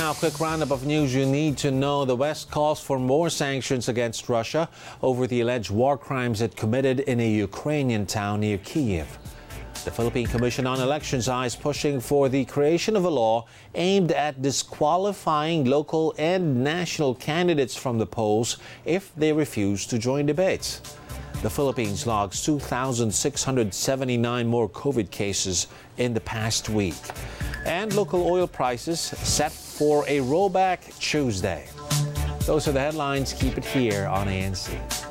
Now, a quick roundup of news you need to know. The West calls for more sanctions against Russia over the alleged war crimes it committed in a Ukrainian town near Kiev. The Philippine Commission on Elections is pushing for the creation of a law aimed at disqualifying local and national candidates from the polls if they refuse to join debates. The Philippines logs 2,679 more COVID cases in the past week. And local oil prices set for a rollback Tuesday. Those are the headlines. Keep it here on ANC.